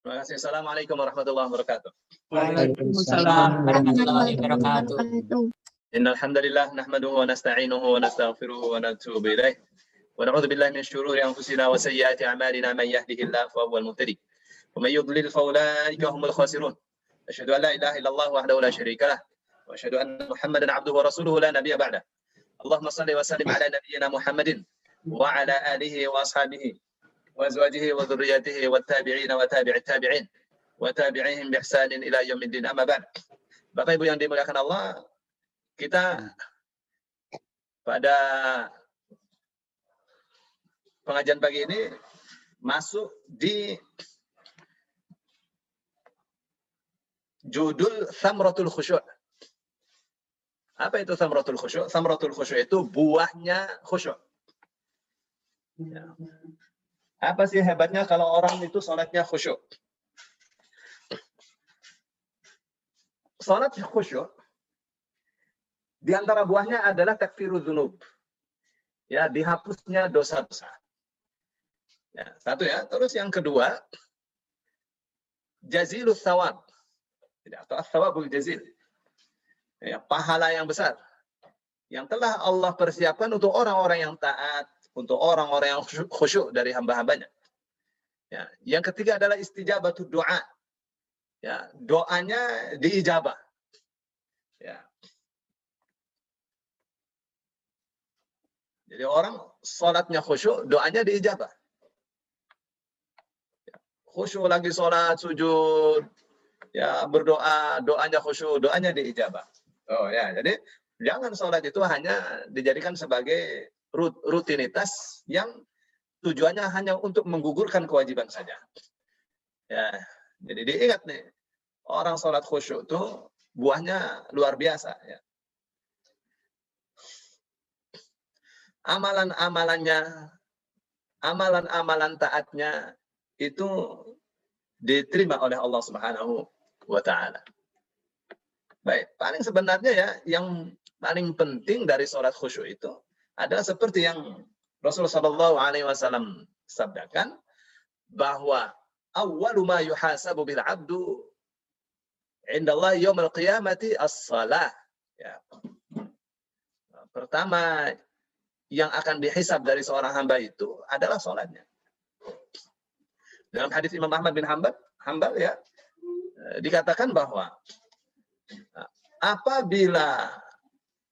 Terima kasih. Assalamualaikum warahmatullahi wabarakatuh. Waalaikumsalam warahmatullahi wabarakatuh. إن الحمد لله نحمده ونستعينه ونستغفره ونتوب إليه ونعوذ بالله من شرور أنفسنا وسيئات أعمالنا من يهده الله فهو المهتدي ومن يضلل فأولئك هم الخاسرون أشهد أن لا إله إلا الله وحده لا شريك له وأشهد أن محمدا عبده ورسوله لا نبي بعده اللهم صل وسلم على نبينا محمد وعلى آله وأصحابه وأزواجه وذريته والتابعين وتابع التابعين وتابعيهم بإحسان إلى يوم الدين أما بعد Bapak Ibu yang dimuliakan Allah, kita pada pengajian pagi ini masuk di judul Samratul Khusyuk. Apa itu Samratul Khusyuk? Samratul Khusyuk itu buahnya khusyuk. Ya. Apa sih hebatnya kalau orang itu sholatnya khusyuk? Sholat khusyuk, di antara buahnya adalah takfiru dzunub. Ya, dihapusnya dosa-dosa. Ya, satu ya. Terus yang kedua, jazilus thawab. Atau thawabul jazil. Ya, pahala yang besar. Yang telah Allah persiapkan untuk orang-orang yang taat, untuk orang-orang yang khusyuk dari hamba-hambanya. Ya, yang ketiga adalah istijabatul doa. Ya, doanya diijabah. Ya. Jadi orang sholatnya khusyuk, doanya diijabah. Ya, khusyuk lagi sholat, sujud, ya berdoa, doanya khusyuk, doanya diijabah. Oh ya, jadi jangan sholat itu hanya dijadikan sebagai rutinitas yang tujuannya hanya untuk menggugurkan kewajiban saja. Ya, jadi diingat nih, orang sholat khusyuk itu buahnya luar biasa. Ya. Amalan-amalannya, amalan-amalan taatnya itu diterima oleh Allah Subhanahu wa taala. Baik, paling sebenarnya ya yang paling penting dari sholat khusyuk itu adalah seperti yang Rasulullah Shallallahu Alaihi Wasallam sabdakan bahwa awwalu ma yuhasabu bil abdu indallah yaumil qiyamati as-salah. Ya. Pertama yang akan dihisab dari seorang hamba itu adalah sholatnya. Dalam hadis Imam Ahmad bin Hambal, Hambal ya dikatakan bahwa apabila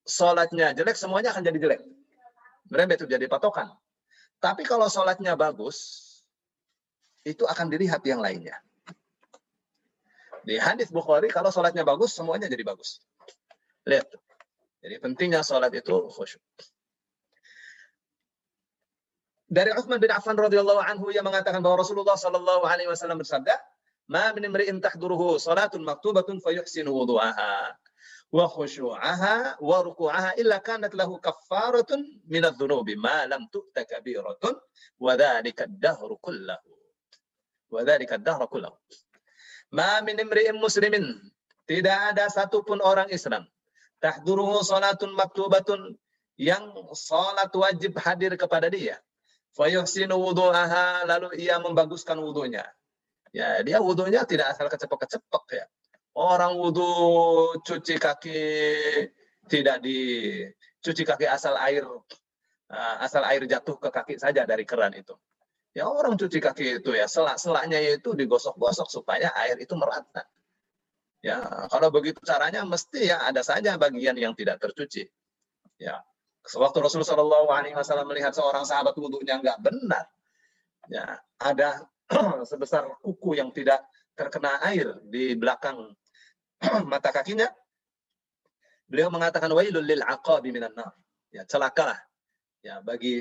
sholatnya jelek, semuanya akan jadi jelek. Mereka itu jadi patokan. Tapi kalau sholatnya bagus, itu akan dilihat yang lainnya. Di hadis Bukhari, kalau sholatnya bagus, semuanya jadi bagus. Lihat. Jadi pentingnya sholat itu khusyuk. Dari Utsman bin Affan radhiyallahu anhu yang mengatakan bahwa Rasulullah sallallahu alaihi wasallam bersabda, "Ma min imri'in tahduruhu salatun maktubatun fayuhsinu wudu'aha." Wa khusyu'aha wa ruku'aha illa kanat lahu kaffaratun min adh-dhunubi ma lam tu'ta kabiratun wa dhalika ad-dahru kullahu. Wa dhalika ad-dahru kullahu. Ma min imri'in muslimin. Tidak ada satupun orang Islam. Tahduruhu salatun maktubatun yang salat wajib hadir kepada dia. Fayuhsinu wudu'aha lalu ia membaguskan wudunya. Ya dia wudunya tidak asal kecepek-kecepek ya Orang wudhu cuci kaki tidak di cuci kaki asal air uh, asal air jatuh ke kaki saja dari keran itu. Ya orang cuci kaki itu ya selak-selaknya itu digosok-gosok supaya air itu merata. Ya kalau begitu caranya mesti ya ada saja bagian yang tidak tercuci. Ya sewaktu Rasulullah SAW melihat seorang sahabat wudhunya nggak benar, ya ada sebesar kuku yang tidak terkena air di belakang mata kakinya, beliau mengatakan wailul lil aqabi minan nar. Ya, celakalah ya bagi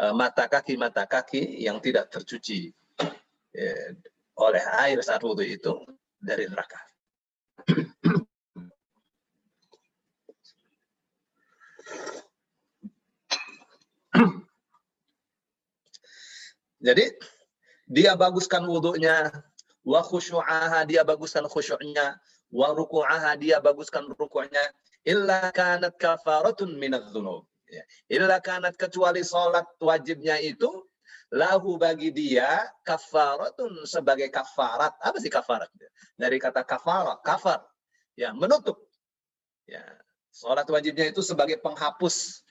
uh, mata kaki mata kaki yang tidak tercuci ya, oleh air saat wudhu itu dari neraka. Jadi dia baguskan wudhunya, wa khusyu'aha dia baguskan khusyuknya, wa ruku'aha dia baguskan ruku'nya illa kanat kafaratun minadz dzunub ya. illa kanat kecuali salat wajibnya itu lahu bagi dia kafaratun sebagai kafarat. Apa sih kafarat? Dari kata kafara, kafar. Ya, menutup. Ya, salat wajibnya itu sebagai penghapus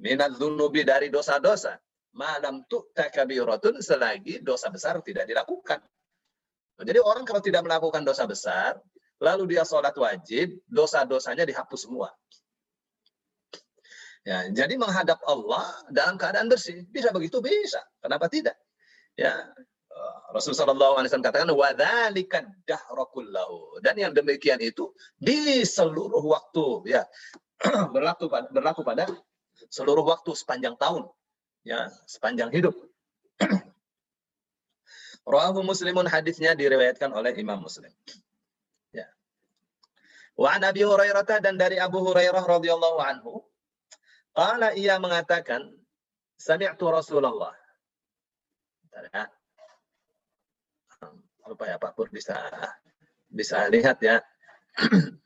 minat dzunubi dari dosa-dosa. Malam tu takabiratun selagi dosa besar tidak dilakukan. Jadi orang kalau tidak melakukan dosa besar, lalu dia sholat wajib, dosa-dosanya dihapus semua. Ya, jadi menghadap Allah dalam keadaan bersih bisa begitu bisa. Kenapa tidak? Ya, eh, Rasulullah SAW katakan wadzalika اللَّهُ dan yang demikian itu di seluruh waktu ya berlaku berlaku pada seluruh waktu sepanjang tahun ya sepanjang hidup. Rawahu Muslimun hadisnya diriwayatkan oleh Imam Muslim. Wa an Abi Hurairah dan dari Abu Hurairah radhiyallahu anhu Qala ia mengatakan, Sami'tu Rasulullah. Bentar ya. Lupa ya Pak Pur bisa bisa lihat ya.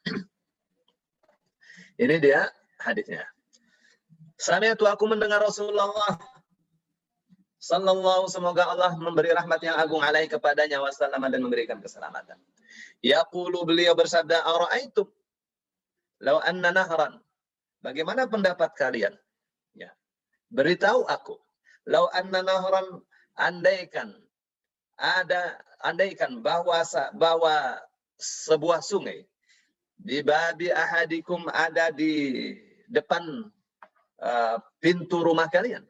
Ini dia hadisnya. Sami'tu aku mendengar Rasulullah Sallallahu semoga Allah memberi rahmat yang agung alaih kepadanya wasallam dan memberikan keselamatan. Yaqulu beliau bersabda, "Ara'aitum law anna nahran Bagaimana pendapat kalian? Ya. Beritahu aku. Lau anna nahran andaikan ada andaikan bahwa bahwa sebuah sungai di babi ahadikum ada di depan uh, pintu rumah kalian.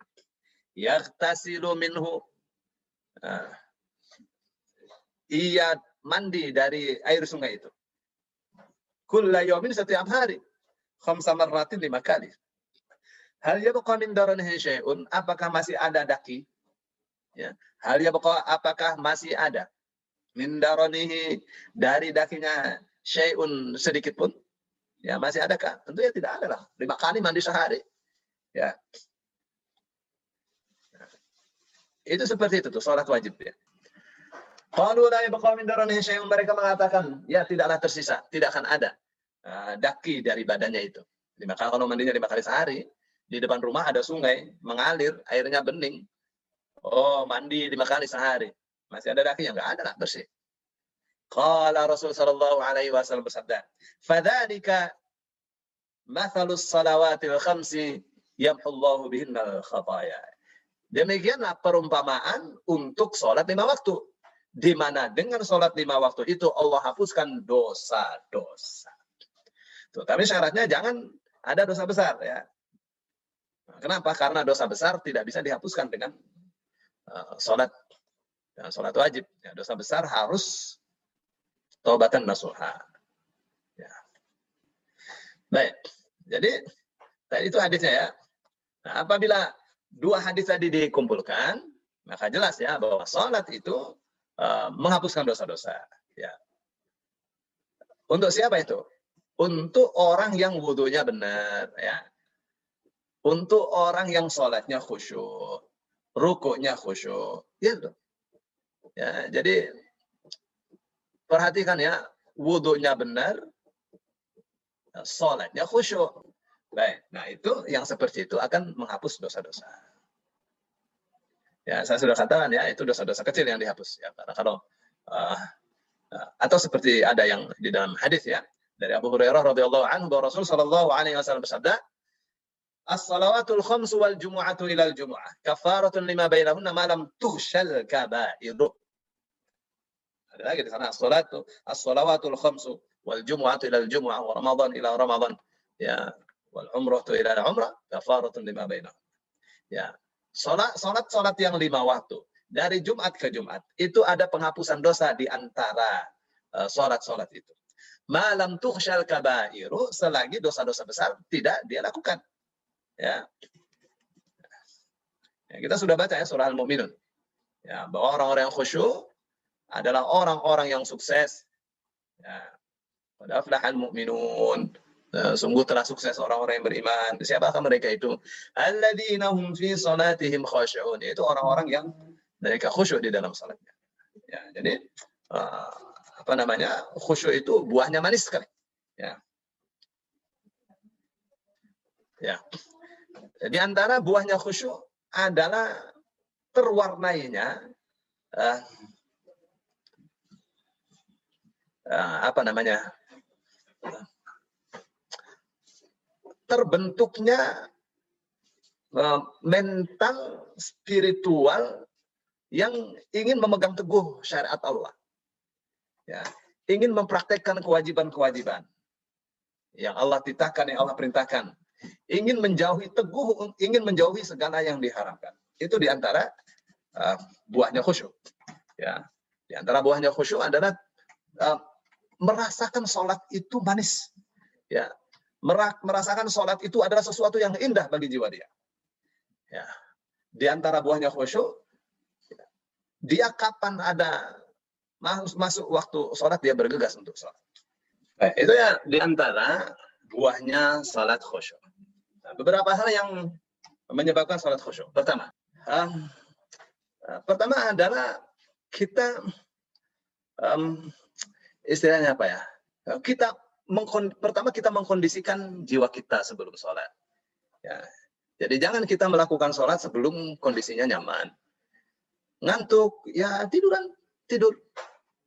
Yaktasilu minhu uh, ia mandi dari air sungai itu. Kulla yawmin setiap hari khamsa marratin lima kali. Hal yabqa min daranihi syai'un? Apakah masih ada daki? Ya. Hal yabqa apakah masih ada min daranihi dari dakinya syai'un sedikit pun? Ya, masih adakah? Tentunya tidak ada lah. Lima kali mandi sehari. Ya. Itu seperti itu tuh, sholat wajib ya. Kalau la yabqa min mereka mengatakan, ya tidaklah tersisa, tidak akan ada uh, daki dari badannya itu. Lima kali kalau mandinya lima kali sehari, di depan rumah ada sungai mengalir, airnya bening. Oh, mandi lima kali sehari. Masih ada daki yang enggak ada lah, bersih. Qala Rasul sallallahu alaihi wasallam bersabda, "Fadzalika mathalus salawatil khamsi yamhullahu bihinnal khataya." Demikianlah perumpamaan untuk sholat lima waktu. Di mana dengan sholat lima waktu itu Allah hapuskan dosa-dosa. Tapi syaratnya jangan ada dosa besar ya. Nah, kenapa? Karena dosa besar tidak bisa dihapuskan dengan uh, sholat dan sholat wajib. Ya, dosa besar harus taubatan nasuha. Ya. Baik. Jadi itu hadisnya ya. Nah, apabila dua hadis tadi dikumpulkan, maka jelas ya bahwa sholat itu uh, menghapuskan dosa-dosa. Ya. Untuk siapa itu? untuk orang yang wudhunya benar ya untuk orang yang sholatnya khusyuk rukuknya khusyuk gitu ya jadi perhatikan ya wudhunya benar sholatnya khusyuk baik nah itu yang seperti itu akan menghapus dosa-dosa ya saya sudah katakan ya itu dosa-dosa kecil yang dihapus ya karena kalau uh, atau seperti ada yang di dalam hadis ya dari Abu Hurairah radhiyallahu anhu bahwa Rasul sallallahu alaihi wasallam bersabda, As-salawatul khamsu wal jumu'atu ilal jumu'ah kafaratun lima bainahunna ma lam tuhshal kabairu. Ada lagi di sana as-salatu as-salawatul khamsu wal jumu'atu ilal jumu'ah wa ramadan ila ramadan. Ya, wal umratu ila umrah kafaratun lima bainahunna. Ya, salat salat salat yang lima waktu dari Jumat ke Jumat itu ada penghapusan dosa di antara uh, salat-salat itu malam tukhsyal kabairu selagi dosa-dosa besar tidak dia lakukan. Ya. ya kita sudah baca ya surah Al-Mu'minun. Ya, bahwa orang-orang yang khusyuk adalah orang-orang yang sukses. Ya. Pada aflahal mu'minun. Nah, sungguh telah sukses orang-orang yang beriman. Siapakah mereka itu? Alladzina hum fi salatihim khashi'un. Itu orang-orang yang mereka khusyuk di dalam salatnya. Ya, jadi uh, apa namanya khusyuk itu buahnya manis sekali. Ya. Ya. Di antara buahnya khusyuk adalah terwarnainya uh, uh, apa namanya terbentuknya uh, mental spiritual yang ingin memegang teguh syariat Allah. Ya, ingin mempraktekkan kewajiban-kewajiban yang Allah titahkan, yang Allah perintahkan. Ingin menjauhi teguh, ingin menjauhi segala yang diharapkan. Itu di antara uh, buahnya khusyuk. Ya, di antara buahnya khusyuk adalah uh, merasakan sholat itu manis. Ya, merasakan sholat itu adalah sesuatu yang indah bagi jiwa dia. Ya, di antara buahnya khusyuk dia kapan ada masuk, waktu sholat dia bergegas untuk sholat. Baik, itu ya di antara buahnya sholat khusyuk. Nah, beberapa hal yang menyebabkan sholat khusyuk. Pertama, uh, pertama adalah kita um, istilahnya apa ya? Kita pertama kita mengkondisikan jiwa kita sebelum sholat. Ya. Jadi jangan kita melakukan sholat sebelum kondisinya nyaman ngantuk, ya tiduran, tidur.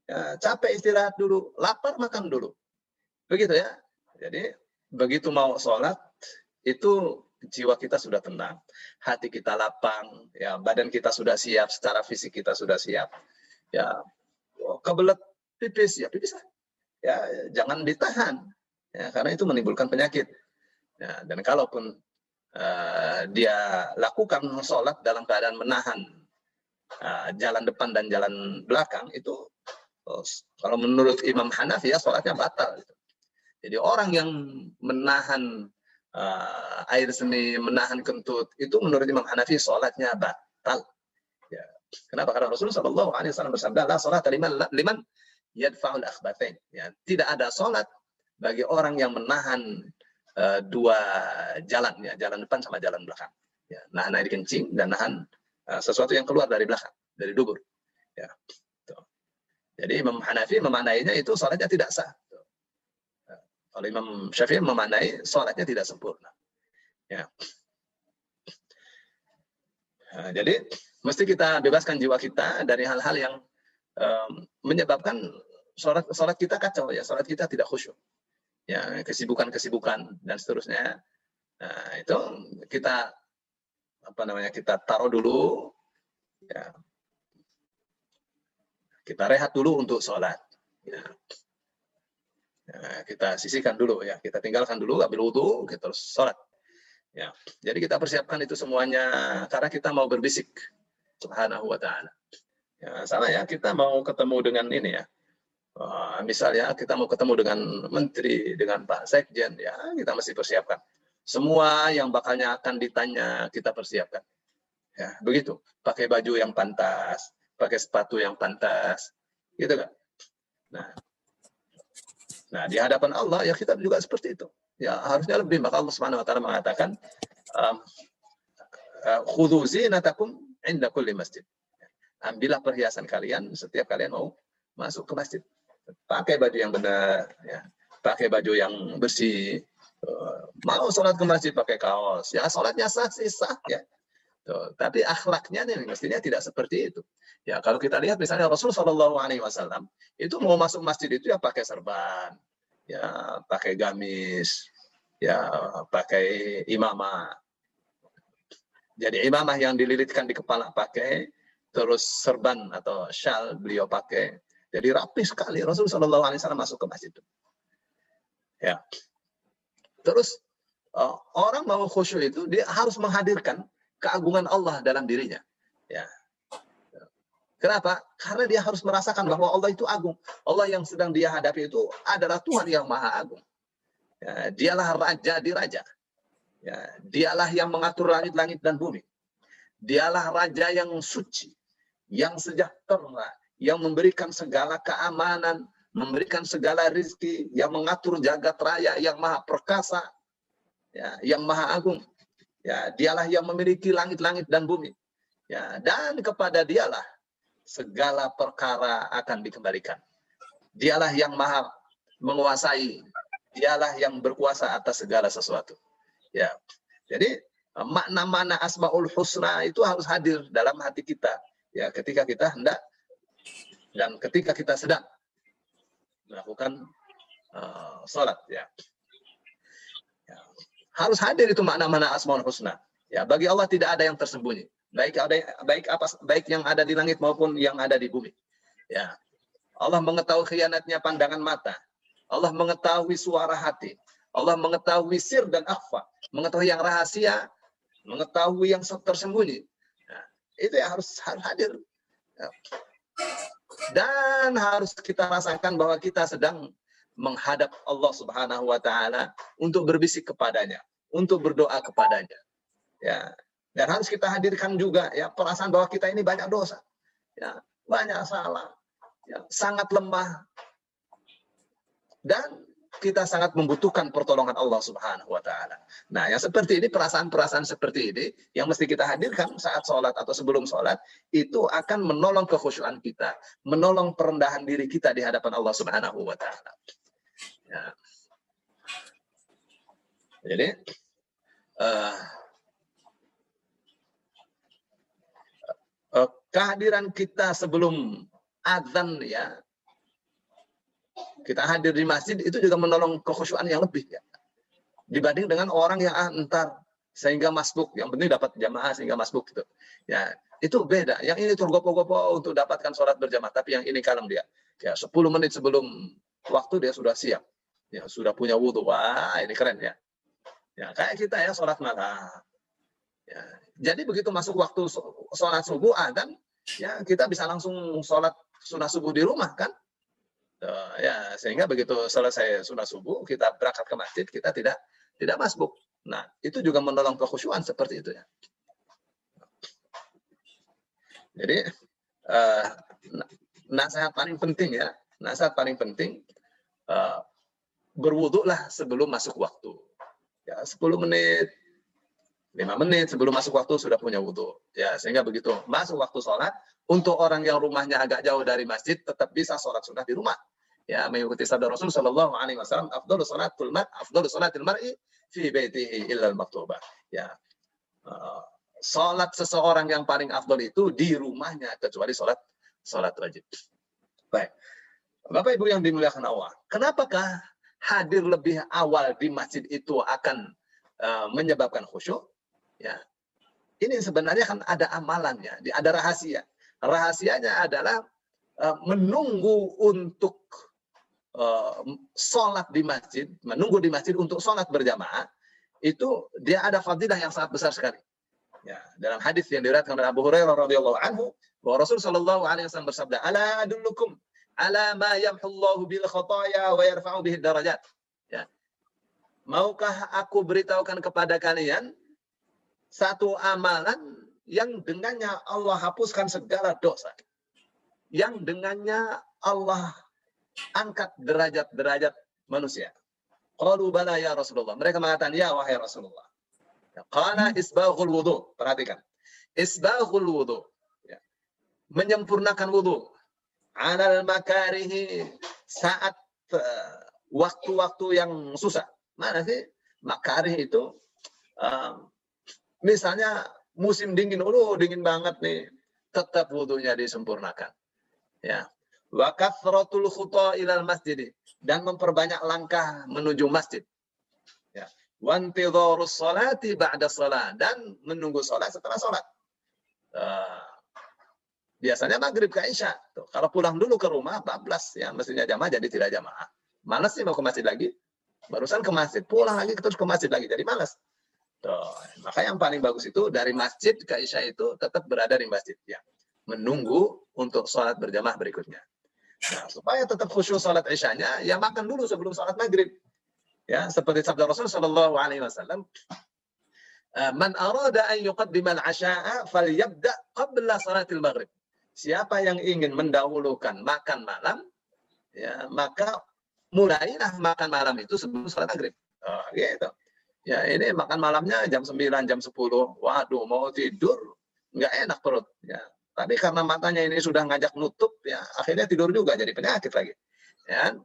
Ya, capek istirahat dulu, lapar makan dulu. Begitu ya. Jadi begitu mau sholat, itu jiwa kita sudah tenang, hati kita lapang, ya badan kita sudah siap, secara fisik kita sudah siap. Ya kebelet pipis, ya pipis lah. Ya jangan ditahan, ya, karena itu menimbulkan penyakit. Ya, dan kalaupun uh, dia lakukan sholat dalam keadaan menahan uh, jalan depan dan jalan belakang itu oh, kalau menurut Imam Hanafi ya sholatnya batal. Jadi orang yang menahan uh, air seni, menahan kentut itu menurut Imam Hanafi sholatnya batal. Ya. Kenapa? Karena Rasulullah Wasallam bersabda, "La sholat liman yadfaul akhbatain." Ya, tidak ada sholat bagi orang yang menahan uh, dua jalan, ya, jalan depan sama jalan belakang. Ya, nahan air kencing dan nahan Eh, sesuatu yang keluar dari belakang, dari dubur. Ya. Tuh. Jadi Imam Hanafi memanainya itu sholatnya tidak sah. Ya. Kalau Imam Syafi'i memanai sholatnya tidak sempurna. Ya. Nah, jadi mesti kita bebaskan jiwa kita dari hal-hal yang menyebabkan sholat sholat kita kacau ya, sholat kita tidak khusyuk. Ya, kesibukan-kesibukan dan seterusnya. Nah, itu kita apa namanya kita taruh dulu ya kita rehat dulu untuk sholat ya. ya kita sisihkan dulu ya kita tinggalkan dulu ambil wudhu kita terus sholat ya jadi kita persiapkan itu semuanya karena kita mau berbisik subhanahu wa taala ya sama ya kita mau ketemu dengan ini ya Uh, misalnya kita mau ketemu dengan menteri, dengan Pak Sekjen, ya kita mesti persiapkan. Semua yang bakalnya akan ditanya kita persiapkan. Ya, begitu. Pakai baju yang pantas, pakai sepatu yang pantas. Gitu kan? Nah, nah di hadapan Allah ya kita juga seperti itu. Ya harusnya lebih maka Allah Subhanahu wa taala mengatakan um, khudhu zinatakum inda kulli masjid. Ambillah perhiasan kalian setiap kalian mau masuk ke masjid. Pakai baju yang benar, ya. pakai baju yang bersih, mau sholat ke masjid pakai kaos, ya sholatnya sah sih sah ya. Tuh, tapi akhlaknya nih mestinya tidak seperti itu. Ya kalau kita lihat misalnya Rasul Shallallahu Alaihi Wasallam itu mau masuk masjid itu ya pakai serban, ya pakai gamis, ya pakai imamah. Jadi imamah yang dililitkan di kepala pakai, terus serban atau shawl beliau pakai. Jadi rapi sekali Rasul Shallallahu Alaihi masuk ke masjid itu. Ya, Terus uh, orang mau khusyuk itu dia harus menghadirkan keagungan Allah dalam dirinya. Ya. Kenapa? Karena dia harus merasakan bahwa Allah itu agung. Allah yang sedang dia hadapi itu adalah Tuhan yang maha agung. Ya, dialah raja di raja. Ya, dialah yang mengatur langit-langit dan bumi. Dialah raja yang suci, yang sejahtera, yang memberikan segala keamanan, memberikan segala rizki, yang mengatur jagat raya, yang maha perkasa, ya, yang maha agung. Ya, dialah yang memiliki langit-langit dan bumi. Ya, dan kepada dialah segala perkara akan dikembalikan. Dialah yang maha menguasai, dialah yang berkuasa atas segala sesuatu. Ya. Jadi makna-makna asmaul husna itu harus hadir dalam hati kita ya ketika kita hendak dan ketika kita sedang melakukan uh, sholat ya. ya. Harus hadir itu makna-makna asmaul husna. Ya bagi Allah tidak ada yang tersembunyi. Baik ada baik apa baik yang ada di langit maupun yang ada di bumi. Ya. Allah mengetahui khianatnya pandangan mata. Allah mengetahui suara hati. Allah mengetahui sir dan akhfa. Mengetahui yang rahasia. Mengetahui yang tersembunyi. Itu yang harus, harus hadir. Ya. Dan harus kita rasakan bahwa kita sedang menghadap Allah Subhanahu wa taala untuk berbisik kepadanya, untuk berdoa kepadanya. Ya. Dan harus kita hadirkan juga ya perasaan bahwa kita ini banyak dosa. Ya, banyak salah. Ya, sangat lemah. Dan kita sangat membutuhkan pertolongan Allah Subhanahu wa taala. Nah, yang seperti ini perasaan-perasaan seperti ini yang mesti kita hadirkan saat sholat atau sebelum sholat itu akan menolong kekhusyuan kita, menolong perendahan diri kita di hadapan Allah Subhanahu wa taala. Ya. Jadi uh, uh, kehadiran kita sebelum azan ya kita hadir di masjid itu juga menolong kekhusyuan yang lebih ya. Dibanding dengan orang yang ah, entar sehingga masbuk, yang penting dapat jamaah sehingga masbuk gitu. Ya, itu beda. Yang ini tergopo-gopo untuk dapatkan sholat berjamaah, tapi yang ini kalem dia. Ya, 10 menit sebelum waktu dia sudah siap. Ya, sudah punya wudhu. Wah, ini keren ya. Ya, kayak kita ya sholat malam. Ya, jadi begitu masuk waktu sholat subuh dan ya kita bisa langsung sholat sunnah subuh di rumah kan ya sehingga begitu selesai sunnah subuh kita berangkat ke masjid kita tidak tidak masbuk. Nah itu juga menolong kekhusyuan seperti itu ya. Jadi uh, nasihat paling penting ya, nasihat paling penting uh, berwuduklah sebelum masuk waktu. Ya 10 menit, 5 menit sebelum masuk waktu sudah punya wudhu. Ya sehingga begitu masuk waktu sholat, untuk orang yang rumahnya agak jauh dari masjid tetap bisa sholat sunnah di rumah. Ya, mengikuti sabda Rasul Shallallahu Alaihi Wasallam, afdal salatul mar, afdal salatil mar'i fi baitihi illal maktubah. Ya, uh, sholat seseorang yang paling afdal itu di rumahnya kecuali sholat sholat wajib. Baik, Bapak Ibu yang dimuliakan Allah, kenapakah hadir lebih awal di masjid itu akan uh, menyebabkan khusyuk? Ya, ini sebenarnya kan ada amalannya, ada rahasia rahasianya adalah uh, menunggu untuk uh, sholat di masjid, menunggu di masjid untuk sholat berjamaah, itu dia ada fadilah yang sangat besar sekali. Ya, dalam hadis yang diriwayatkan oleh Abu Hurairah radhiyallahu anhu bahwa Rasul sallallahu alaihi wasallam bersabda, "Ala adullukum ala ma yamhullahu bil khataya wa yarfa'u bihi darajat." Ya. Maukah aku beritahukan kepada kalian satu amalan yang dengannya Allah hapuskan segala dosa. Yang dengannya Allah angkat derajat-derajat manusia. Qalu bala ya Rasulullah. Mereka mengatakan, ya wahai Rasulullah. Qala isbaghul wudu. Perhatikan. Isbaghul wudu. Ya. Menyempurnakan wudu. Alal makarihi saat uh, waktu-waktu uh, yang susah. Mana sih? Makarih itu uh, misalnya musim dingin, oh dingin banget nih, tetap wudhunya disempurnakan. Ya. Wa kathratul khuta ilal masjid dan memperbanyak langkah menuju masjid. Ya. Intidharus salati ba'da salat dan menunggu salat setelah salat. Uh, biasanya maghrib ke Isya. Tuh, kalau pulang dulu ke rumah bablas ya mestinya jamaah jadi tidak jamaah. Malas sih mau ke masjid lagi. Barusan ke masjid, pulang lagi terus ke masjid lagi jadi malas. Tuh. Maka yang paling bagus itu dari masjid ke Isya itu tetap berada di masjid. Ya. Menunggu untuk sholat berjamaah berikutnya. Nah, supaya tetap khusyuk sholat Isyanya, ya makan dulu sebelum sholat maghrib. Ya, seperti sabda Rasul Shallallahu Alaihi Wasallam, eh, Man arada an yuqaddima al-asya'a falyabda qabla salatil maghrib. Siapa yang ingin mendahulukan makan malam, ya maka mulailah makan malam itu sebelum sholat maghrib. Oh, gitu. Ya ini makan malamnya jam 9, jam 10. Waduh, mau tidur nggak enak perut. Ya. Tapi karena matanya ini sudah ngajak nutup, ya akhirnya tidur juga jadi penyakit lagi. Ya.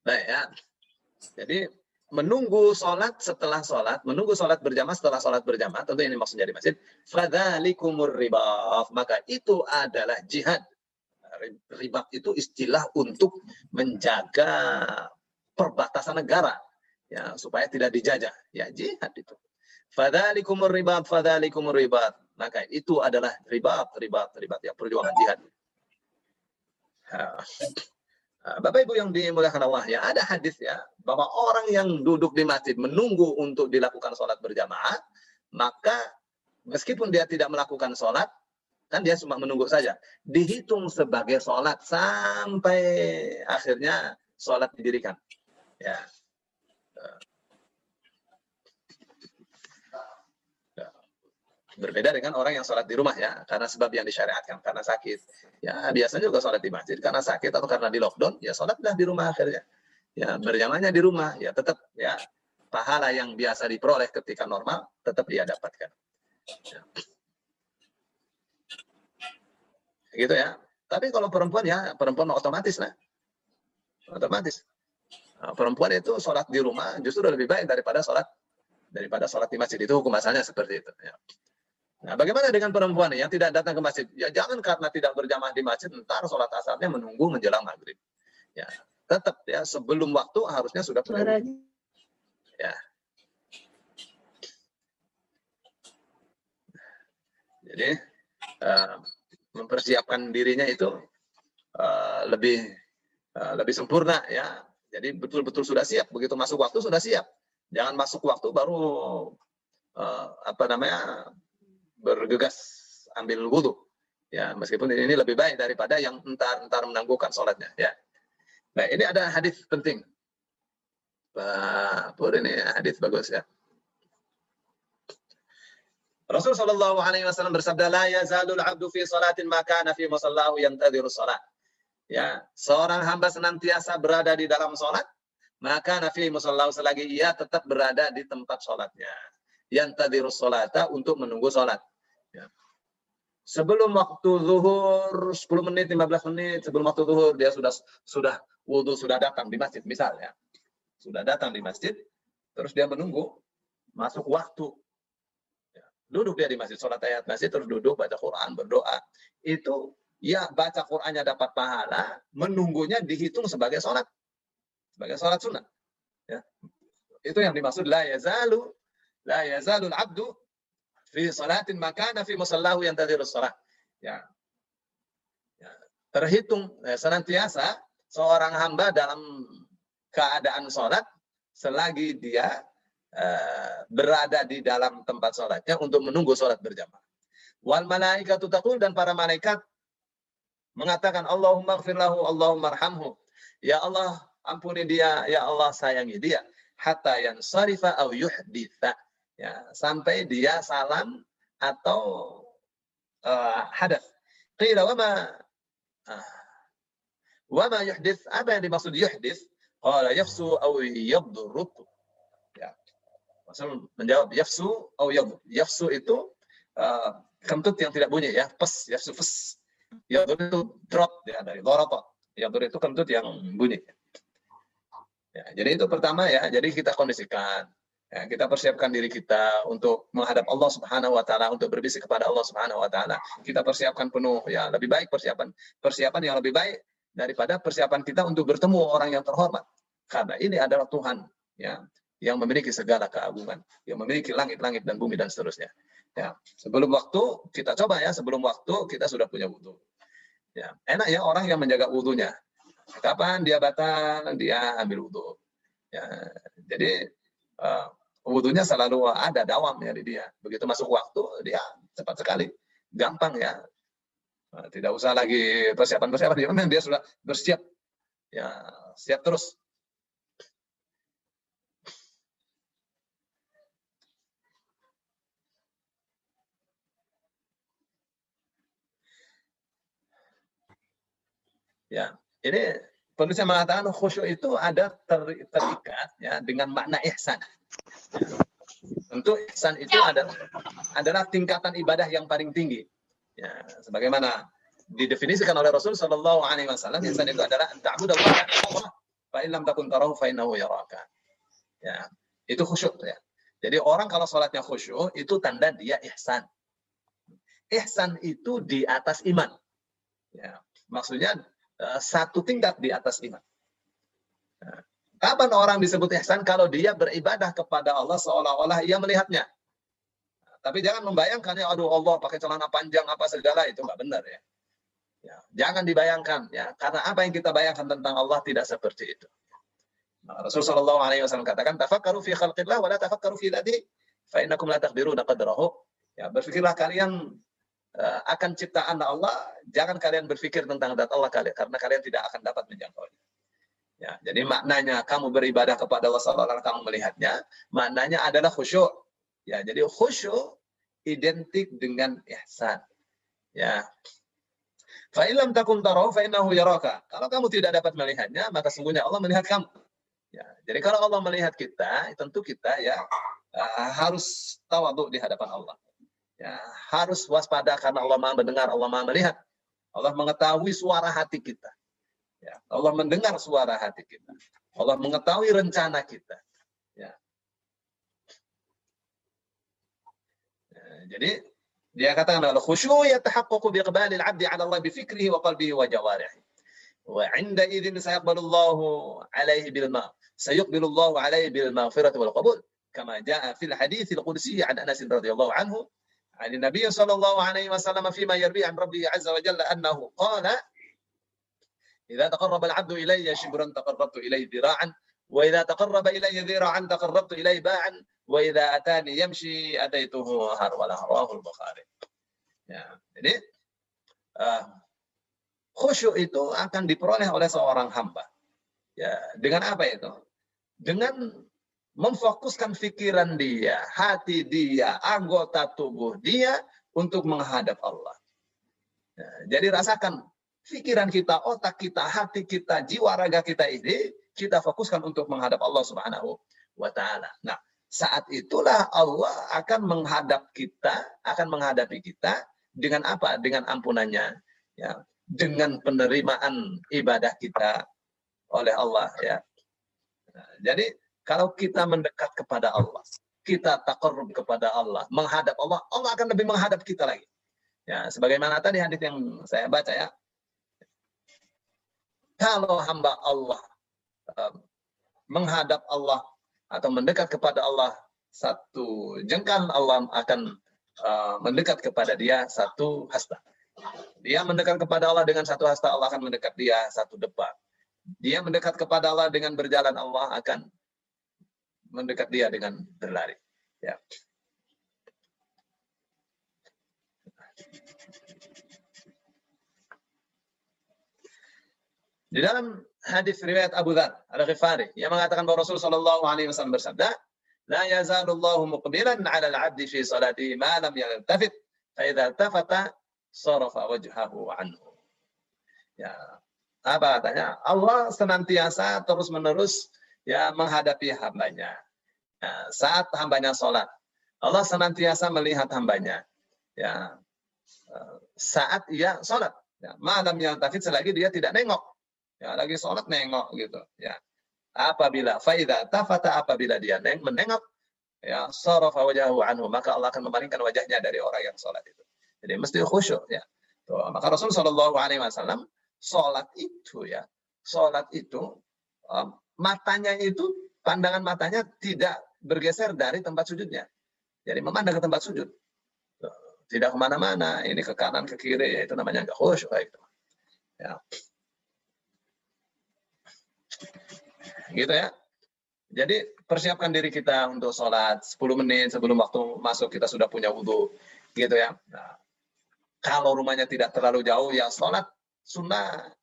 Baik ya. Jadi menunggu sholat setelah sholat, menunggu sholat berjamaah setelah sholat berjamaah, tentu ini maksudnya di masjid. Fadhalikumur ribaf. Maka itu adalah jihad. Ribat itu istilah untuk menjaga perbatasan negara ya supaya tidak dijajah ya jihad itu fadzalikumur ribat fadzalikumur ribat. Maka itu adalah ribat ribat ribat. Ya perjuangan jihad. Bapak Ibu yang dimuliakan Allah ya, ada hadis ya bahwa orang yang duduk di masjid menunggu untuk dilakukan sholat berjamaah, maka meskipun dia tidak melakukan sholat, kan dia cuma menunggu saja, dihitung sebagai sholat sampai akhirnya sholat didirikan. Ya. Berbeda dengan orang yang sholat di rumah ya, karena sebab yang disyariatkan, karena sakit. Ya biasanya juga sholat di masjid karena sakit atau karena di lockdown, ya sholatlah di rumah akhirnya. Ya berjamaahnya di rumah, ya tetap ya pahala yang biasa diperoleh ketika normal tetap dia dapatkan. Ya. Gitu ya. Tapi kalau perempuan ya perempuan otomatis lah. Otomatis. Nah, perempuan itu sholat di rumah justru lebih baik daripada sholat daripada sholat di masjid itu hukum asalnya seperti itu. Ya. Nah, bagaimana dengan perempuan yang tidak datang ke masjid? Ya jangan karena tidak berjamaah di masjid, ntar sholat asarnya menunggu menjelang maghrib. Ya, tetap ya sebelum waktu harusnya sudah punya. Ya. Jadi uh, mempersiapkan dirinya itu uh, lebih uh, lebih sempurna ya. Jadi betul-betul sudah siap. Begitu masuk waktu sudah siap. Jangan masuk waktu baru uh, apa namanya bergegas ambil wudhu. Ya, meskipun ini lebih baik daripada yang entar-entar menangguhkan sholatnya. Ya. Nah, ini ada hadis penting. Pak Pur ini hadis bagus ya. Rasul Shallallahu Alaihi Wasallam bersabda, "La yazalul abdu fi salatin maka nafi musallahu yantadiru salat." Ya, seorang hamba senantiasa berada di dalam sholat, maka nafi musallahu selagi ia tetap berada di tempat sholatnya. Yantadiru salata untuk menunggu sholat. Ya. Sebelum waktu zuhur 10 menit, 15 menit sebelum waktu zuhur dia sudah sudah wudhu sudah datang di masjid misalnya. Sudah datang di masjid, terus dia menunggu masuk waktu. Ya. Duduk dia di masjid, sholat ayat masjid, terus duduk baca Quran, berdoa. Itu ya baca Qurannya dapat pahala, menunggunya dihitung sebagai sholat. Sebagai sholat sunnah. Ya. Itu yang dimaksud la yazalu la yazalul abdu fi salatin makana fi musallahu yang tadi salat. Ya. ya. Terhitung ya, senantiasa seorang hamba dalam keadaan sholat selagi dia uh, berada di dalam tempat sholatnya untuk menunggu sholat berjamaah. Wal malaikatu taqul dan para malaikat mengatakan Allahumma gfirlahu, Allahumma arhamhu. Ya Allah, ampuni dia, ya Allah sayangi dia. Hatta yang sarifa au yuhditha ya sampai dia salam atau uh, hadas. Qila wa ma uh, wa ma yuhdith apa yang dimaksud yuhdith? Qala yafsu aw yadrut. Ya. Rasul menjawab yafsu aw yadrut. Yafsu itu uh, kentut yang tidak bunyi ya, pes, yafsu pes. Yadur itu drop ya dari dorapa. Yadur itu kentut yang bunyi. Ya, jadi itu pertama ya, jadi kita kondisikan Ya, kita persiapkan diri kita untuk menghadap Allah Subhanahu wa taala, untuk berbisik kepada Allah Subhanahu wa taala. Kita persiapkan penuh ya, lebih baik persiapan persiapan yang lebih baik daripada persiapan kita untuk bertemu orang yang terhormat. Karena ini adalah Tuhan ya yang memiliki segala keagungan, yang memiliki langit-langit dan bumi dan seterusnya. Ya, sebelum waktu kita coba ya, sebelum waktu kita sudah punya wudhu. Ya, enak ya orang yang menjaga wudhunya. Kapan dia batal, dia ambil wudhu. Ya, jadi uh, wudhunya selalu ada dawam ya di dia. Begitu masuk waktu dia cepat sekali, gampang ya. Nah, tidak usah lagi persiapan-persiapan, memang dia sudah bersiap, ya siap terus. Ya, ini penulisnya mengatakan khusyuk itu ada ter, terikat ya dengan makna ihsan. Tentu ihsan itu adalah adalah tingkatan ibadah yang paling tinggi. Ya, sebagaimana didefinisikan oleh Rasul Shallallahu Alaihi Wasallam, ihsan itu adalah ta'budu Allah fa in lam takun tarahu fa innahu yaraka. Ya, itu khusyuk ya. Jadi orang kalau sholatnya khusyuk itu tanda dia ihsan. Ihsan itu di atas iman. Ya, maksudnya eh, satu tingkat di atas iman. Nah, kapan orang disebut ihsan kalau dia beribadah kepada Allah seolah-olah ia melihatnya. Tapi jangan membayangkan ya, aduh Allah pakai celana panjang apa segala itu nggak benar ya. ya. Jangan dibayangkan ya, karena apa yang kita bayangkan tentang Allah tidak seperti itu. Nah, Rasulullah SAW katakan, tafakkaru fi khalqillah wa la tafakkaru fi dzati fa innakum la taqdiruna qadrahu. Ya, berfikirlah kalian uh, akan ciptaan Allah, jangan kalian berpikir tentang zat Allah kalian karena kalian tidak akan dapat menjangkaunya. Ya, jadi maknanya kamu beribadah kepada Allah sallallahu kamu melihatnya, maknanya adalah khusyuk. Ya, jadi khusyuk identik dengan ihsan. Ya. Fa illam takun tarahu fa innahu yaraka. Kalau kamu tidak dapat melihatnya, maka sungguhnya Allah melihat kamu. Ya, jadi kalau Allah melihat kita, tentu kita ya uh, harus tawaduk di hadapan Allah. Ya, harus waspada karena Allah Maha mendengar, Allah Maha melihat. Allah mengetahui suara hati kita. Ya, Allah mendengar suara hati kita. Allah mengetahui rencana kita. Ya. ya jadi dia katakan al khusyu yatahaqqaqu bi iqbalil 'abdi 'ala Allah bi fikrihi wa qalbihi wa jawarihi. Wa 'inda idzin sayaqbalullahu 'alaihi bil ma' sayaqbilullahu 'alaihi bil maghfirati wal qabul kama jaa fil hadits al qudsi 'an Anas radhiyallahu anhu 'an an-nabiy sallallahu alaihi wasallam fi ma yarwi 'an rabbi 'azza wa jalla annahu qala إذا تقرب العبد إلي شبرا تقربت إليه ذراعا وإذا تقرب إلي ذراعا تقربت إليه باعا وإذا أتاني يمشي أتيته هرولا رواه البخاري ya, jadi uh, khusyuk itu akan diperoleh oleh seorang hamba ya dengan apa itu dengan memfokuskan pikiran dia, hati dia, anggota tubuh dia untuk menghadap Allah. Ya, jadi rasakan pikiran kita, otak kita, hati kita, jiwa raga kita ini kita fokuskan untuk menghadap Allah Subhanahu wa taala. Nah, saat itulah Allah akan menghadap kita, akan menghadapi kita dengan apa? Dengan ampunannya, ya, dengan penerimaan ibadah kita oleh Allah, ya. Nah, jadi kalau kita mendekat kepada Allah, kita takarrub kepada Allah, menghadap Allah, Allah akan lebih menghadap kita lagi. Ya, sebagaimana tadi hadis yang saya baca ya. Kalau hamba Allah uh, menghadap Allah atau mendekat kepada Allah satu jengkal, Allah akan uh, mendekat kepada dia satu hasta. Dia mendekat kepada Allah dengan satu hasta, Allah akan mendekat dia satu depan dia mendekat kepada Allah dengan berjalan Allah akan mendekat dia dengan berlari. Ya. Di dalam hadis riwayat Abu Dhar Al-Ghifari yang mengatakan bahwa Rasul sallallahu alaihi wasallam bersabda, "La yazalullahu muqbilan 'ala al-'abdi fi salatihi ma lam yaltafit, fa idza tafata sarafa wajhahu anhu." Ya, apa katanya? Allah senantiasa terus-menerus ya menghadapi hambanya. Ya, saat hambanya sholat, Allah senantiasa melihat hambanya. Ya, eh, saat ia sholat, ya, malam yang tafid selagi dia tidak nengok, ya lagi sholat nengok gitu. Ya, apabila faida tafata apabila dia neng menengok, ya sarafa wajahu anhu maka Allah akan memalingkan wajahnya dari orang yang sholat itu. Jadi mesti khusyuk ya. Tuh, maka Rasul Shallallahu Alaihi Wasallam sholat itu ya, sholat itu um, matanya itu pandangan matanya tidak bergeser dari tempat sujudnya. Jadi memandang ke tempat sujud. Tidak ke mana-mana, ini ke kanan, ke kiri, ya itu namanya nggak khusyuk. Gitu. Ya. Gitu ya. Jadi persiapkan diri kita untuk sholat 10 menit sebelum waktu masuk kita sudah punya wudhu. Gitu ya. Nah, kalau rumahnya tidak terlalu jauh, ya sholat sunnah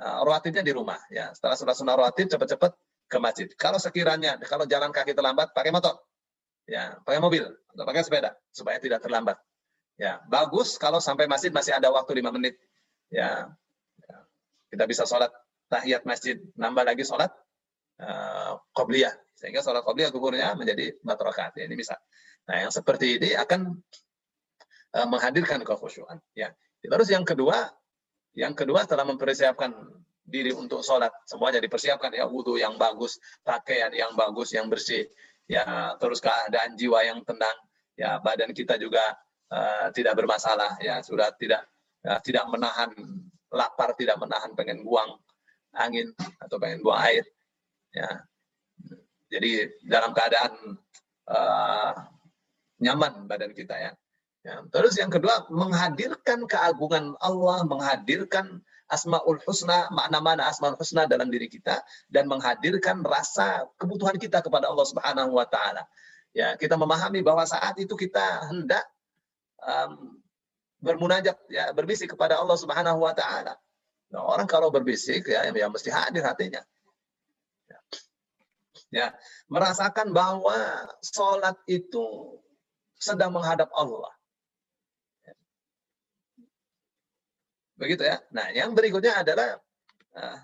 uh, rawatibnya di rumah ya. Setelah sunnah sunnah rawatib cepat-cepat ke masjid. Kalau sekiranya kalau jalan kaki terlambat pakai motor. Ya, pakai mobil atau pakai sepeda supaya tidak terlambat. Ya, bagus kalau sampai masjid masih ada waktu lima menit. Ya, ya. kita bisa sholat tahiyat masjid, nambah lagi sholat uh, qobliyah. Sehingga sholat qobliyah guburnya menjadi empat. Ya, ini bisa. Nah, yang seperti ini akan uh, menghadirkan kekhusyuan. Ya. Terus yang kedua, yang kedua setelah mempersiapkan diri untuk sholat. Semuanya dipersiapkan ya, wudhu yang bagus, pakaian yang bagus, yang bersih. Ya, terus keadaan jiwa yang tenang. Ya, badan kita juga uh, tidak bermasalah. Ya, sudah tidak uh, tidak menahan lapar, tidak menahan pengen buang angin atau pengen buang air. Ya, jadi dalam keadaan uh, nyaman badan kita ya. Ya, terus yang kedua menghadirkan keagungan Allah, menghadirkan asmaul husna, makna-makna asmaul husna dalam diri kita dan menghadirkan rasa kebutuhan kita kepada Allah Subhanahu wa taala. Ya, kita memahami bahwa saat itu kita hendak um, bermunajat ya, berbisik kepada Allah Subhanahu wa taala. Nah, orang kalau berbisik ya, ya mesti hadir hatinya. Ya. merasakan bahwa sholat itu sedang menghadap Allah Begitu ya. Nah, yang berikutnya adalah uh,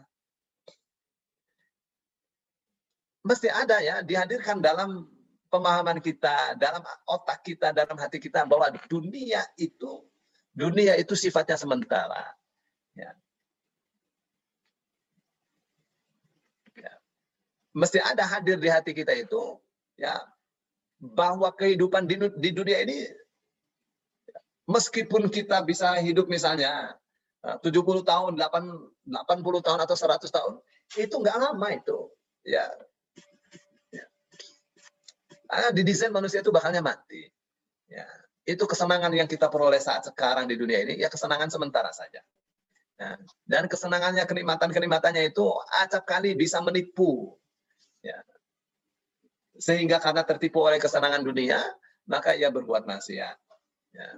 mesti ada ya dihadirkan dalam pemahaman kita, dalam otak kita, dalam hati kita bahwa dunia itu dunia itu sifatnya sementara. Ya. Mesti ada hadir di hati kita itu ya bahwa kehidupan di, di dunia ini meskipun kita bisa hidup misalnya 70 tahun, 8, 80 tahun atau 100 tahun, itu nggak lama itu. Ya. ya. Karena didesain manusia itu bakalnya mati. Ya. Itu kesenangan yang kita peroleh saat sekarang di dunia ini, ya kesenangan sementara saja. Ya. Dan kesenangannya, kenikmatan-kenikmatannya itu acap kali bisa menipu. Ya. Sehingga karena tertipu oleh kesenangan dunia, maka ia berbuat maksiat. Ya.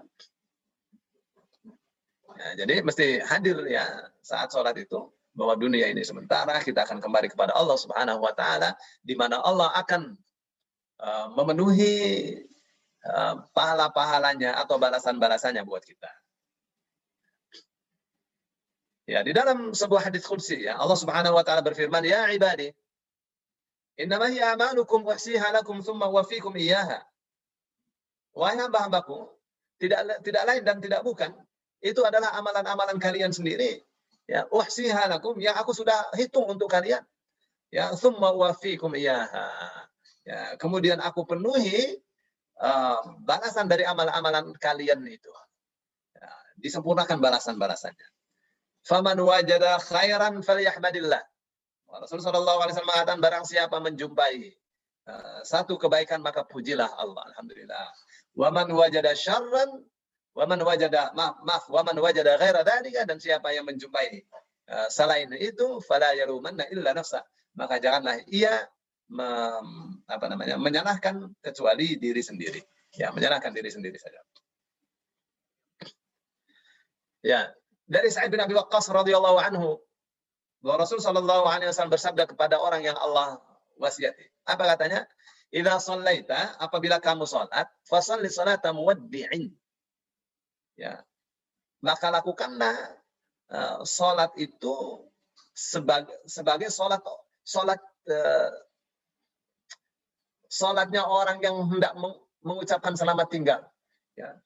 Ya, jadi mesti hadir ya saat sholat itu bahwa dunia ini sementara kita akan kembali kepada Allah Subhanahu wa taala di mana Allah akan uh, memenuhi uh, pahala-pahalanya atau balasan-balasannya buat kita. Ya, di dalam sebuah hadis qudsi ya Allah Subhanahu wa taala berfirman, "Ya ibadi, innama hiya amalukum wahsiha lakum thumma wafikum iyyaha." Wahai hamba-hambaku, tidak tidak lain dan tidak bukan itu adalah amalan-amalan kalian sendiri. Ya, uhsiha lakum yang aku sudah hitung untuk kalian. Ya, thumma wafikum iyaha. Ya, kemudian aku penuhi uh, balasan dari amalan-amalan kalian itu. Ya, disempurnakan balasan-balasannya. Faman wajada khairan falyahmadillah. Rasulullah sallallahu alaihi wasallam mengatakan barang siapa menjumpai uh, satu kebaikan maka pujilah Allah alhamdulillah. Wa man wajada syarran Waman wajada maaf, maaf waman wajada ghaira dzalika dan siapa yang menjumpai uh, selain itu fala yarumanna illa nafsa. Maka janganlah ia mem, apa namanya menyalahkan kecuali diri sendiri. Ya, menyalahkan diri sendiri saja. Ya, dari Sa'id bin Abi Waqqas radhiyallahu anhu bahwa Rasul sallallahu alaihi wasallam bersabda kepada orang yang Allah wasiati. Apa katanya? Idza shallaita apabila kamu salat, fasalli salata muwaddi'in. Ya. Maka lakukanlah uh, itu sebagai sebagai sholat sholat uh, orang yang hendak mengucapkan selamat tinggal. Ya.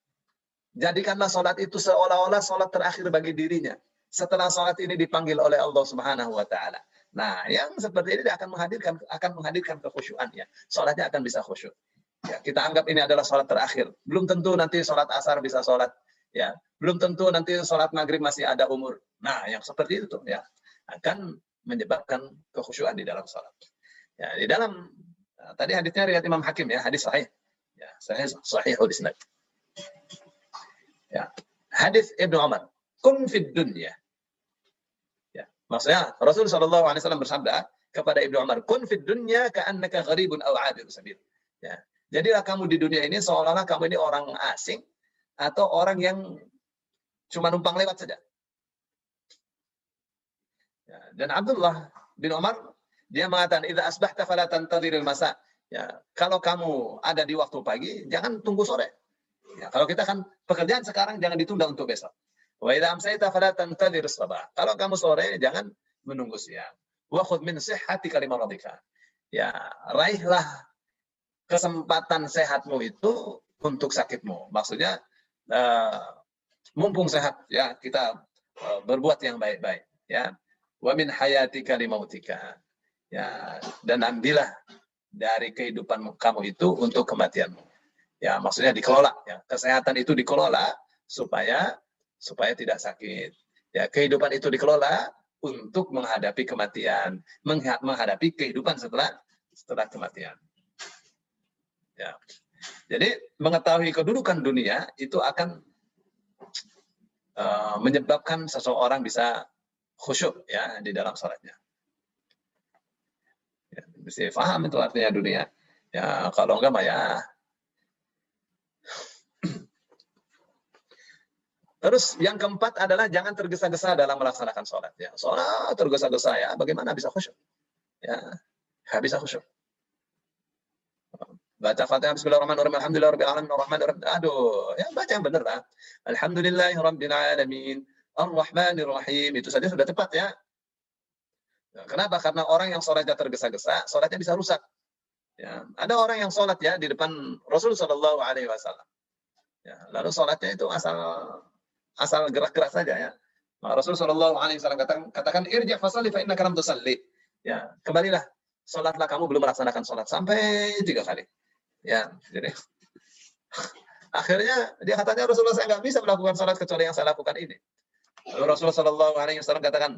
Jadikanlah sholat itu seolah-olah sholat terakhir bagi dirinya setelah sholat ini dipanggil oleh Allah Subhanahu Wa Taala nah yang seperti ini akan menghadirkan akan menghadirkan kekhusyuan ya sholatnya akan bisa khusyuk ya kita anggap ini adalah sholat terakhir belum tentu nanti sholat asar bisa sholat ya belum tentu nanti sholat maghrib masih ada umur. Nah, yang seperti itu ya akan menyebabkan kekhusyuan di dalam sholat. Ya, di dalam nah, tadi hadisnya riwayat Imam Hakim ya, hadis sahih. Ya, sahih sahih isnad. Ya, hadis Ibnu Umar, kun fid dunya. Ya, maksudnya Rasul sallallahu alaihi wasallam bersabda kepada Ibnu Umar, kun fid dunya ka'annaka gharibun aw 'abir sabil. Ya. Jadilah kamu di dunia ini seolah-olah kamu ini orang asing atau orang yang cuma numpang lewat saja. Ya, dan Abdullah bin Umar dia mengatakan idza asbahta fala tantadhiril masa. Ya, kalau kamu ada di waktu pagi, jangan tunggu sore. Ya, kalau kita kan pekerjaan sekarang jangan ditunda untuk besok. Wa idza amsayta fala sabah. Kalau kamu sore jangan menunggu siang. Wa khudh min sihhatika limaradika. Ya, raihlah kesempatan sehatmu itu untuk sakitmu. Maksudnya uh, mumpung sehat ya kita uh, berbuat yang baik-baik ya wa min hayatika limautika. Ya, dan ambillah dari kehidupan kamu itu untuk kematianmu. Ya, maksudnya dikelola ya. Kesehatan itu dikelola supaya supaya tidak sakit. Ya, kehidupan itu dikelola untuk menghadapi kematian, menghadapi kehidupan setelah setelah kematian. Ya. Jadi mengetahui kedudukan dunia itu akan uh, menyebabkan seseorang bisa khusyuk ya di dalam sholatnya. Ya, mesti paham itu artinya dunia. Ya kalau enggak mah ya. Terus yang keempat adalah jangan tergesa-gesa dalam melaksanakan sholat. Ya, sholat tergesa-gesa ya, bagaimana bisa khusyuk? Ya, nggak bisa khusyuk. Baca Fatihah Bismillahirrahmanirrahim. Alhamdulillahirabbil alamin Aduh, ya baca yang benar lah. Alhamdulillahirabbil alamin. Ar-Rahmanir-Rahim. Itu saja sudah tepat ya. Nah, kenapa? Karena orang yang sholatnya tergesa-gesa, sholatnya bisa rusak. Ya, ada orang yang sholat ya di depan Rasul Shallallahu Alaihi Wasallam. Ya, lalu sholatnya itu asal asal gerak-gerak saja ya. Nah, Rasul Shallallahu Alaihi Wasallam katakan, katakan irja fasali fa inna karam tusalli. Ya, kembalilah. Sholatlah kamu belum melaksanakan sholat sampai tiga kali. Ya, jadi akhirnya dia katanya Rasulullah saya nggak bisa melakukan sholat kecuali yang saya lakukan ini. Lalu Rasulullah Shallallahu Alaihi Wasallam katakan,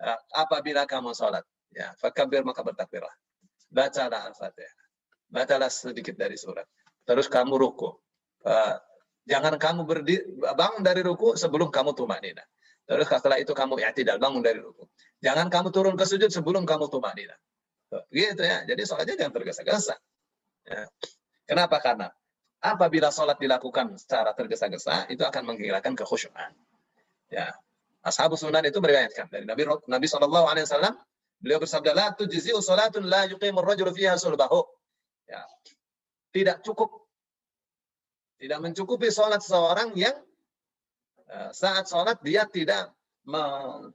eh, apabila kamu sholat, ya, fakabir maka bertakbirlah. Bacalah al-fatihah. Bacalah sedikit dari surat. Terus kamu ruku. Jangan kamu berdiri, bangun dari ruku sebelum kamu tumanina. Terus setelah itu kamu ya tidak bangun dari ruku. Jangan kamu turun ke sujud sebelum kamu tumanina. Gitu ya. Jadi sholatnya jangan tergesa-gesa. Ya. Kenapa? Karena apabila sholat dilakukan secara tergesa-gesa, itu akan menghilangkan kekhusyuan. Ya, Ashabus Sunan itu meriwayatkan dari Nabi Nabi Shallallahu Alaihi Wasallam beliau bersabda la tujzi'u salatun la yuqimur rajulu fiha sulbahu. Ya. Tidak cukup tidak mencukupi sholat seorang yang uh, saat sholat dia tidak me,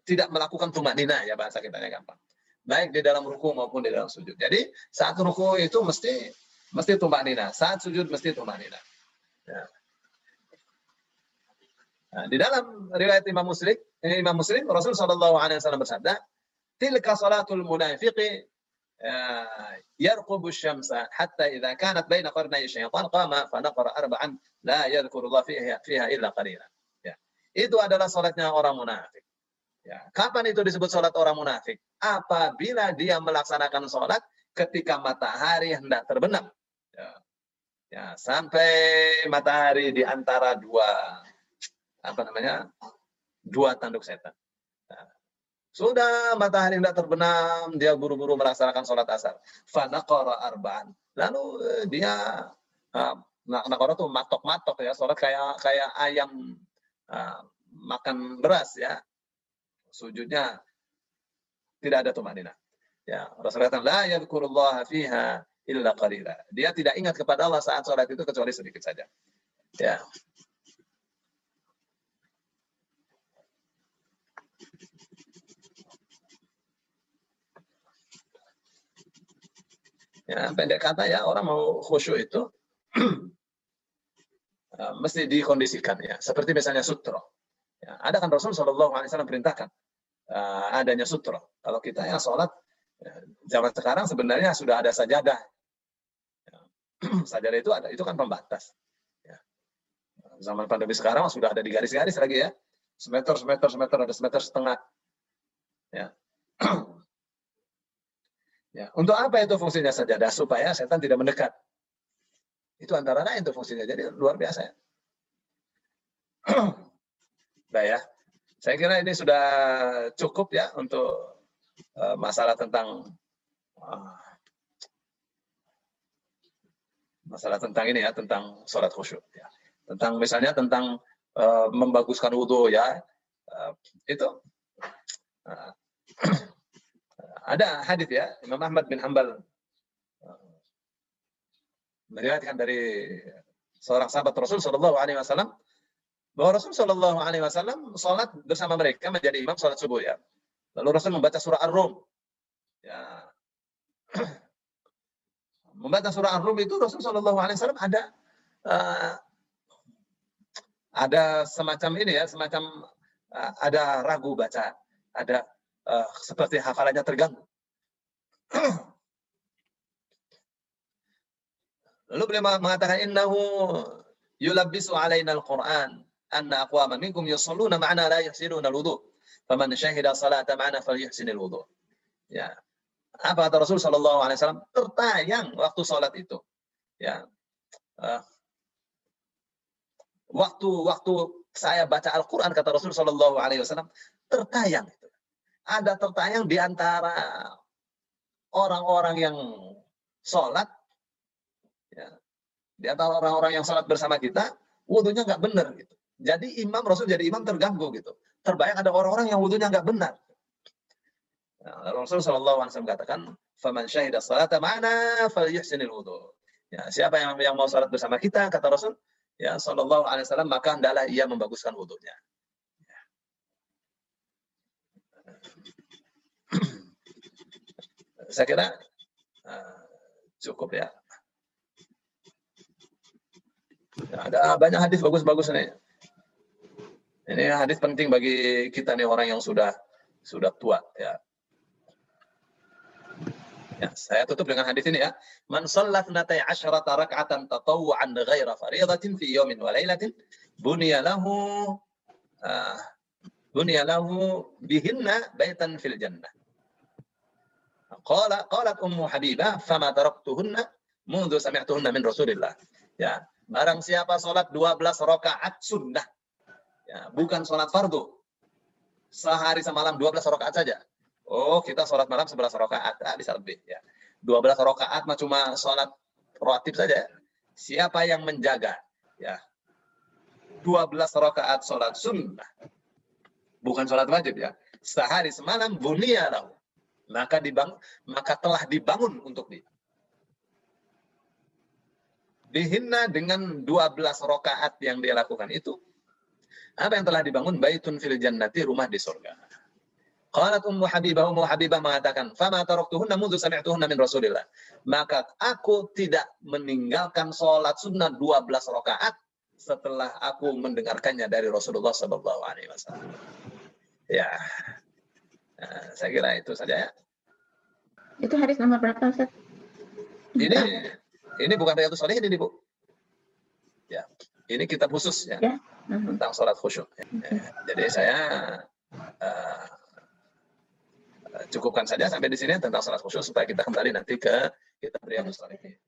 tidak melakukan tumak nina ya bahasa kita gampang. Baik di dalam ruku maupun di dalam sujud. Jadi saat ruku itu mesti mesti tumak nina. Saat sujud mesti tumak nina. Ya. Nah, di dalam riwayat Imam Muslim, eh, Imam Muslim Rasul Shallallahu Alaihi Wasallam bersabda, "Tilka salatul munafiqi يرقب الشمس حتى إذا كانت بين قرني الشيطان قام فنقر أربعا لا يذكر الله فيها, فيها إلا قليلا. Ya. Itu adalah salatnya orang munafik. Ya. Kapan itu disebut salat orang munafik? Apabila dia melaksanakan salat ketika matahari hendak terbenam. Ya. Ya, sampai matahari di antara dua apa namanya dua tanduk setan. Nah, sudah matahari tidak terbenam, dia buru-buru melaksanakan sholat asar. Fanaqara arba'an. Lalu eh, dia uh, nakora tuh matok-matok ya, sholat kayak kayak ayam uh, makan beras ya. Sujudnya tidak ada tumanina. Ya, Rasulullah kata, la yadhkurullah fiha illa qalila. Dia tidak ingat kepada Allah saat sholat itu kecuali sedikit saja. Ya. Ya, pendek kata ya, orang mau khusyuk itu uh, mesti dikondisikan ya. Seperti misalnya sutro. Ya, ada kan Rasul Shallallahu Alaihi Wasallam perintahkan uh, adanya sutro. Kalau kita yang sholat ya, zaman sekarang sebenarnya sudah ada sajadah. Ya, sajadah itu ada, itu kan pembatas. Ya. Zaman pandemi sekarang sudah ada di garis-garis lagi ya. Semeter, semeter, semeter, ada semeter setengah. Ya. Ya, untuk apa itu fungsinya sajadah? Supaya setan tidak mendekat. Itu antara lain itu fungsinya. Jadi luar biasa ya. Baik ya. Saya kira ini sudah cukup ya untuk uh, masalah tentang uh, masalah tentang ini ya tentang sholat khusyuk ya. Tentang misalnya tentang uh, membaguskan wudhu ya. Uh, itu uh, Ada hadis ya, Imam Ahmad bin Hambal meriwayatkan dari seorang sahabat Rasul Shallallahu Alaihi Wasallam bahwa Rasul Shallallahu Alaihi Wasallam sholat bersama mereka menjadi imam sholat subuh ya. Lalu Rasul membaca surah Ar-Rum. Ya. membaca surah Ar-Rum itu Rasul Shallallahu Alaihi Wasallam ada uh, ada semacam ini ya, semacam uh, ada ragu baca, ada uh, seperti hafalannya terganggu. Lalu beliau mengatakan innahu yulabbisu alaina al-Qur'an anna aqwaman minkum yusalluna ma'ana la yuhsinuna al-wudu. Faman syahida salata ma'ana falyuhsin al-wudu. Ya. Apa kata Rasul sallallahu alaihi wasallam? Tertayang waktu salat itu. Ya. Uh, waktu waktu saya baca Al-Qur'an kata Rasul sallallahu alaihi wasallam tertayang. Ada tertayang di antara orang-orang yang sholat di antara orang-orang yang sholat bersama kita, wudhunya nggak benar gitu. Jadi imam Rasul jadi imam terganggu gitu. Terbayang ada orang-orang yang wudhunya nggak benar. Nah, Rasul Shallallahu Alaihi Wasallam katakan, "Faman syahidah salata mana falyuhsinil wudhu." Ya, siapa yang yang mau salat bersama kita, kata Rasul, ya Shallallahu Alaihi Wasallam, maka hendaklah ia membaguskan wudhunya. Saya kira uh, cukup ya. Ada banyak hadis bagus-bagus nih. Ini hadis penting bagi kita nih orang yang sudah sudah tua ya. Ya, saya tutup dengan hadis ini ya. Man shallat natai asyrata rak'atan tatawwu'an ghaira fariidatin fi yawmin wa lailatin buniya lahu uh, buniya lahu bihinna baitan fil jannah. Qala qalat Ummu Habibah fama taraktuhunna mundu sami'tuhunna min Rasulillah. Ya, barang siapa salat 12 rakaat sunnah. Ya, bukan salat fardu. Sehari semalam 12 rakaat saja. Oh, kita salat malam 11 rakaat, ah, bisa lebih ya. 12 rakaat mah cuma salat rotib saja. Ya. Siapa yang menjaga ya 12 rakaat salat sunnah bukan sholat wajib ya. Sehari semalam bunia lahu. Maka dibangun, maka telah dibangun untuk dia Dihina dengan 12 rokaat yang dia lakukan itu. Apa yang telah dibangun? Baitun fil jannati, rumah di surga. Qalat Ummu Habibah, Ummu Habibah mengatakan, "Fama taraktuhunna mundu sami'tuhunna min Rasulillah." Maka aku tidak meninggalkan sholat sunnah 12 rakaat setelah aku mendengarkannya dari Rasulullah sallallahu alaihi wasallam. Ya. Nah, saya kira itu saja ya. Itu hadis nomor berapa, Ustaz? Ini ini bukan Riyadus Salihin ini, Bu. Ya, ini kitab khusus ya, ya. tentang sholat khusyuk. Ya. Jadi saya uh, cukupkan saja sampai di sini tentang sholat khusyuk supaya kita kembali nanti ke kitab Riyadus Salihin.